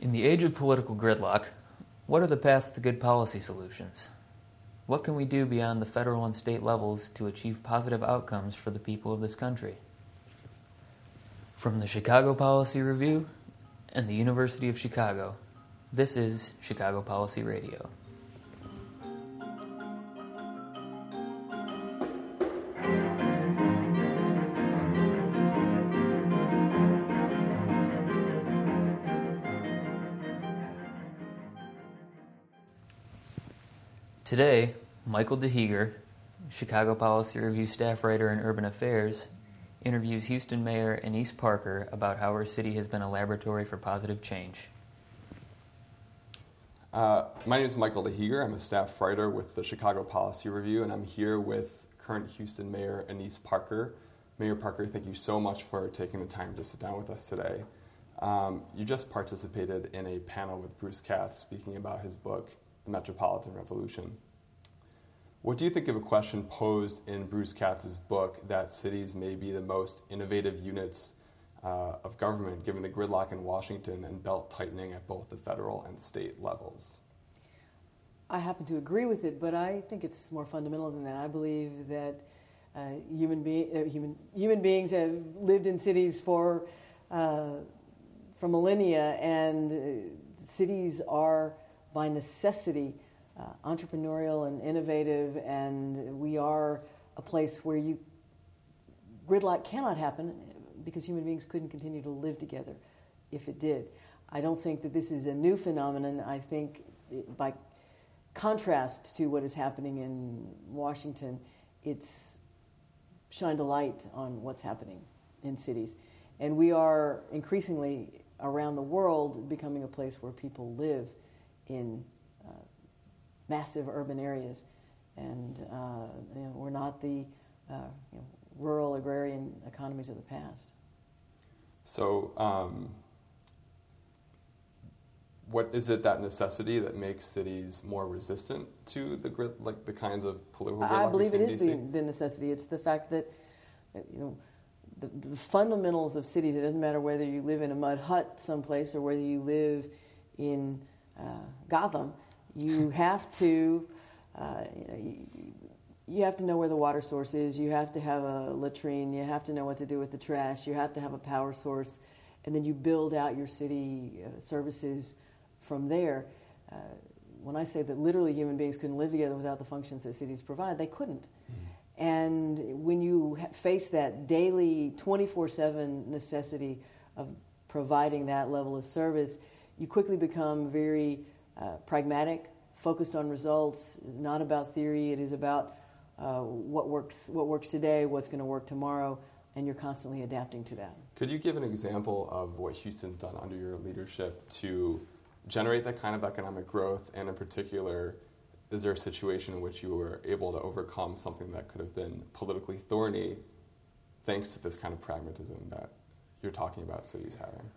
In the age of political gridlock, what are the paths to good policy solutions? What can we do beyond the federal and state levels to achieve positive outcomes for the people of this country? From the Chicago Policy Review and the University of Chicago, this is Chicago Policy Radio. Today, Michael DeHeeger, Chicago Policy Review staff writer in urban affairs, interviews Houston Mayor Annise Parker about how her city has been a laboratory for positive change. Uh, my name is Michael DeHeeger. I'm a staff writer with the Chicago Policy Review, and I'm here with current Houston Mayor Annise Parker. Mayor Parker, thank you so much for taking the time to sit down with us today. Um, you just participated in a panel with Bruce Katz speaking about his book, The Metropolitan Revolution. What do you think of a question posed in Bruce Katz's book that cities may be the most innovative units uh, of government given the gridlock in Washington and belt tightening at both the federal and state levels? I happen to agree with it, but I think it's more fundamental than that. I believe that uh, human, be- uh, human, human beings have lived in cities for, uh, for millennia, and uh, cities are by necessity uh, entrepreneurial and innovative, and we are a place where you gridlock cannot happen because human beings couldn't continue to live together if it did. I don't think that this is a new phenomenon. I think, it, by contrast to what is happening in Washington, it's shined a light on what's happening in cities. And we are increasingly around the world becoming a place where people live in massive urban areas. And uh, you know, we're not the uh, you know, rural agrarian economies of the past. So, um, what is it that necessity that makes cities more resistant to the grid, like the kinds of political? I believe it is the, the, necessity. It's the fact that you know the, the, fundamentals of cities. It doesn't matter whether you live in a mud hut someplace or whether you live in uh, Gotham you have to, uh, you, know, you, you, have to know where the water source is. You have to have a latrine. You have to know what to do with the trash. You have to have a power source, and then you build out your city uh, services from there. Uh, when I say that literally human beings couldn't live together without the functions that cities provide, they couldn't. Mm-hmm. And when you face that daily, 24 7 necessity of providing that level of service, you quickly become very uh, pragmatic, focused on results, not about theory. It is about uh, what works, what works today, what's going to work tomorrow, and you're constantly adapting to that. Could you give an example of what Houston's done under your leadership to generate that kind of economic growth, and in particular, is there a situation in which you were able to overcome something that could have been politically thorny thanks to this kind of pragmatism that you're talking about cities having?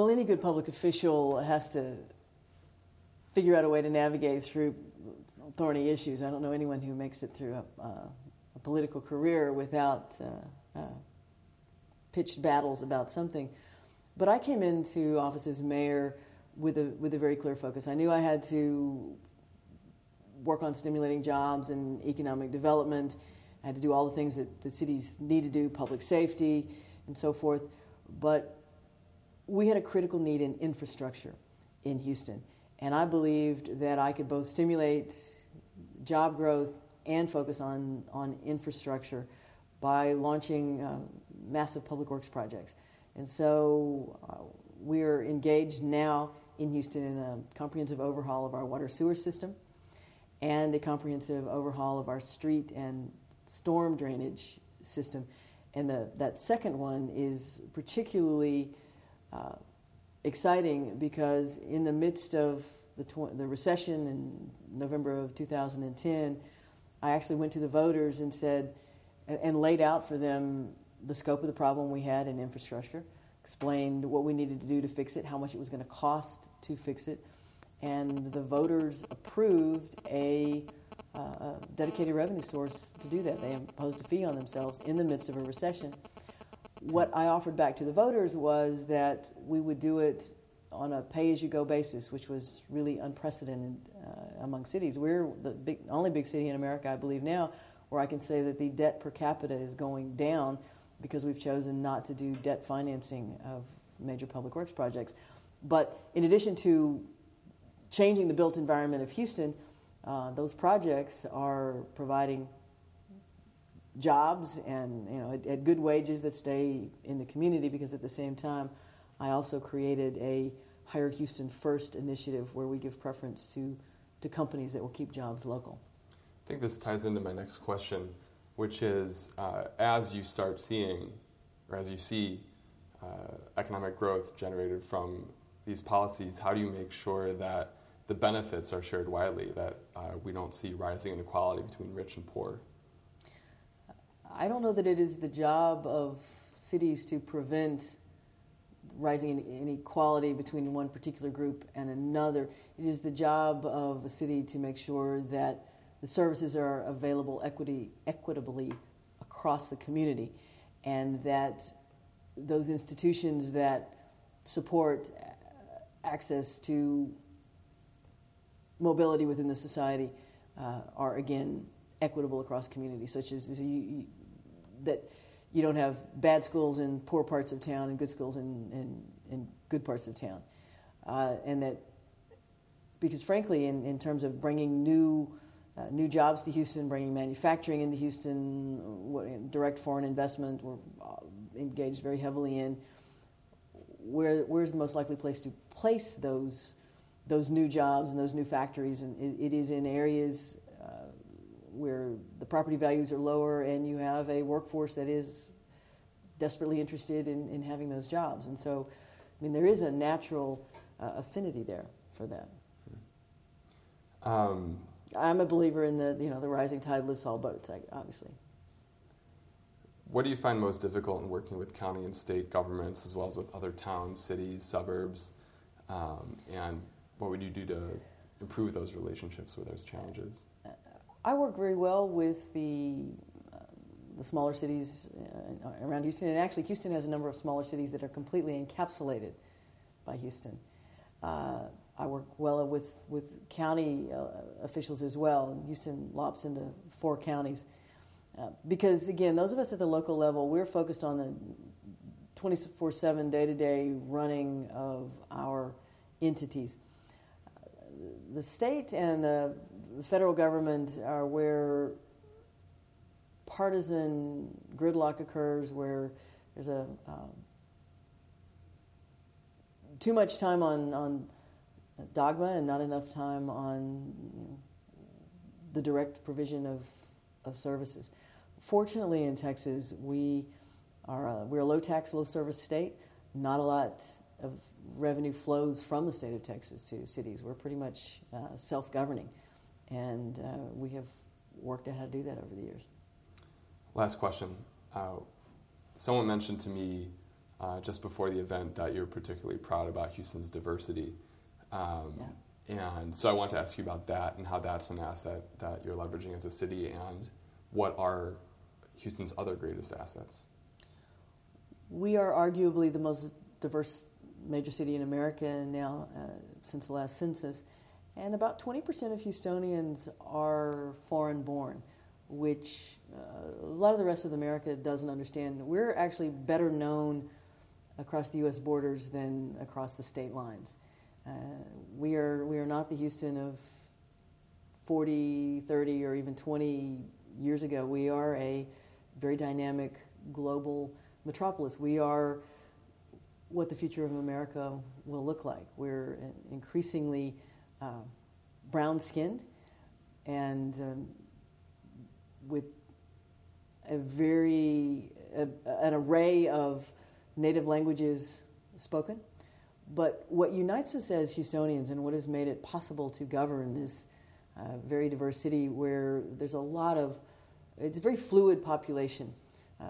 Well, any good public official has to figure out a way to navigate through thorny issues. I don't know anyone who makes it through a, a political career without uh, uh, pitched battles about something. But I came into office as mayor with a, with a very clear focus. I knew I had to work on stimulating jobs and economic development. I had to do all the things that the cities need to do, public safety and so forth. But we had a critical need in infrastructure in Houston. And I believed that I could both stimulate job growth and focus on, on infrastructure by launching uh, massive public works projects. And so uh, we're engaged now in Houston in a comprehensive overhaul of our water sewer system and a comprehensive overhaul of our street and storm drainage system. And the, that second one is particularly uh, exciting because in the midst of the, tw- the recession in November of 2010, I actually went to the voters and said, and, laid out for them the scope of the problem we had in infrastructure, explained what we needed to do to fix it, how much it was going to cost to fix it, and the voters approved a, uh, a dedicated revenue source to do that. They imposed a fee on themselves in the midst of a recession what I offered back to the voters was that we would do it on a pay-as-you-go basis, which was really unprecedented uh, among cities. We're the big, only big city in America, I believe now, where I can say that the debt per capita is going down because we've chosen not to do debt financing of major public works projects. But in addition to changing the built environment of Houston, uh, those projects are providing jobs and you know at, at, good wages that stay in the community because at the same time I also created a Hire Houston First initiative where we give preference to, to companies that will keep jobs local. I think this ties into my next question, which is uh, as you start seeing or as you see uh, economic growth generated from these policies, how do you make sure that the benefits are shared widely, that uh, we don't see rising inequality between rich and poor? I don't know that it is the job of cities to prevent rising inequality between one particular group and another. It is the job of a city to make sure that the services are available equity, equitably across the community and that those institutions that support access to mobility within the society uh, are again equitable across communities, such as you, you, that you don't have bad schools in poor parts of town and good schools in, in, in good parts of town. Uh, and that, because frankly, in, in terms of bringing new, uh, new jobs to Houston, bringing manufacturing into Houston, what, direct foreign investment, we're uh, engaged very heavily in. Where, where's the most likely place to place those, those new jobs and those new factories? And it, it is in areas where the property values are lower and you have a workforce that is desperately interested in, in having those jobs. And so, I mean, there is a natural uh, affinity there for that. Um, I'm a believer in the, you know, the rising tide lifts all boats, obviously. What do you find most difficult in working with county and state governments, as well as with other towns, cities, suburbs? Um, and what would you do to improve those relationships with those challenges? I work very well with the uh, the smaller cities uh, around Houston, and actually, Houston has a number of smaller cities that are completely encapsulated by Houston. Uh, I work well with with county uh, officials as well, and Houston lops into four counties. Uh, because again, those of us at the local level, we're focused on the 24 7 day to day running of our entities. The state and the the federal government are where partisan gridlock occurs, where there's a um, too much time on, on dogma and not enough time on you know, the direct provision of, of services. Fortunately, in Texas, we are a, we're a low tax, low service state. Not a lot of revenue flows from the state of Texas to cities. We're pretty much uh, self governing. And uh, we have worked out how to do that over the years. Last question. Uh, someone mentioned to me uh, just before the event that you're particularly proud about Houston's diversity. Um, yeah. And so I want to ask you about that and how that's an asset that you're leveraging as a city and what are Houston's other greatest assets? We are arguably the most diverse major city in America now uh, since the last census. And about 20% of Houstonians are foreign born, which uh, a lot of the rest of America doesn't understand. We're actually better known across the U.S. borders than across the state lines. Uh, we, are, we are not the Houston of 40, 30, or even 20 years ago. We are a very dynamic global metropolis. We are what the future of America will look like. We're increasingly uh, brown skinned and um, with a very a, an array of native languages spoken. But what unites us as Houstonians and what has made it possible to govern this uh, very diverse city where there's a lot of, it's a very fluid population, uh,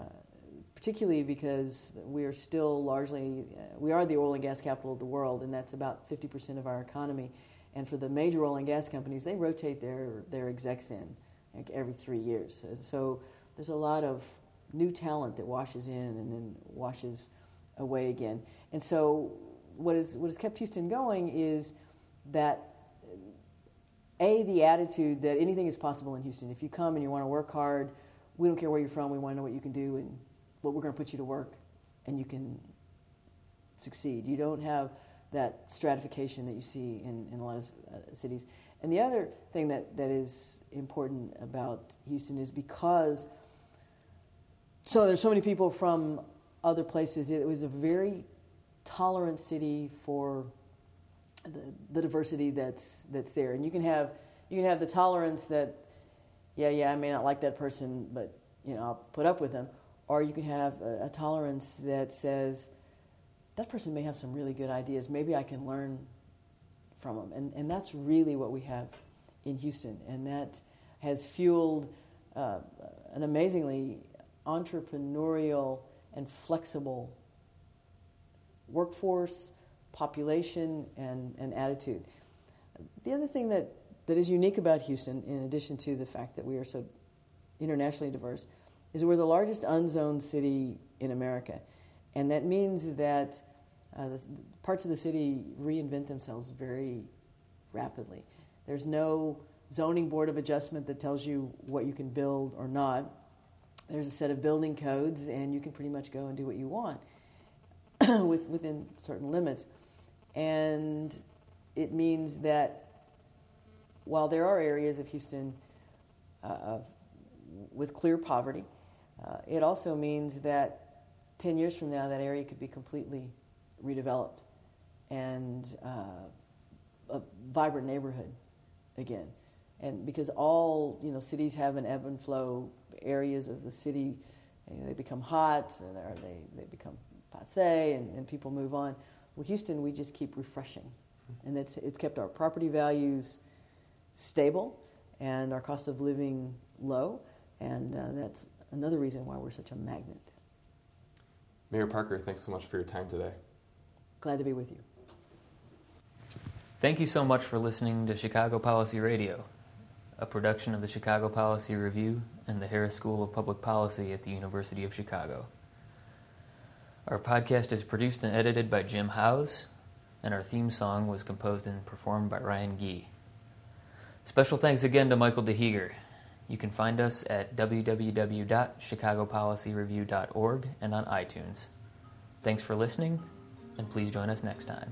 particularly because we are still largely, uh, we are the oil and gas capital of the world, and that's about 50% of our economy. And for the major oil and gas companies, they rotate their, their execs in like every three years. So there's a lot of new talent that washes in and then washes away again. And so what, is, what has kept Houston going is that a the attitude that anything is possible in Houston. If you come and you want to work hard, we don't care where you're from. We want to know what you can do and what we're going to put you to work, and you can succeed. You don't have that stratification that you see in, in a lot of uh, cities. And the other thing that, that is important about Houston is because so there's so many people from other places. It was a very tolerant city for the, the diversity that's that's there, and you can have you can have the tolerance that yeah yeah I may not like that person, but you know I'll put up with them, or you can have a, a tolerance that says that person may have some really good ideas. Maybe I can learn from them, and and that's really what we have in Houston, and that has fueled uh, an amazingly entrepreneurial and flexible workforce, population, and, and attitude. The other thing that, that is unique about Houston, in addition to the fact that we are so internationally diverse, is we're the largest unzoned city in America. And that means that uh, the, parts of the city reinvent themselves very rapidly. There's no zoning board of adjustment that tells you what you can build or not there's a set of building codes, and you can pretty much go and do what you want with, within certain limits. And it means that while there are areas of Houston uh, with clear poverty, uh, it also means that 10 years from now, that area could be completely redeveloped and uh, a vibrant neighborhood again. And because all you know, cities have an ebb and flow areas of the city, they become hot, or they, they become passe, and, and people move on. Well, Houston, we just keep refreshing. And it's, it's kept our property values stable and our cost of living low. And uh, that's another reason why we're such a magnet. Mayor Parker, thanks so much for your time today. Glad to be with you. Thank you so much for listening to Chicago Policy Radio a production of the Chicago Policy Review and the Harris School of Public Policy at the University of Chicago. Our podcast is produced and edited by Jim Howes, and our theme song was composed and performed by Ryan Gee. Special thanks again to Michael DeHeeger. You can find us at www.chicagopolicyreview.org and on iTunes. Thanks for listening, and please join us next time.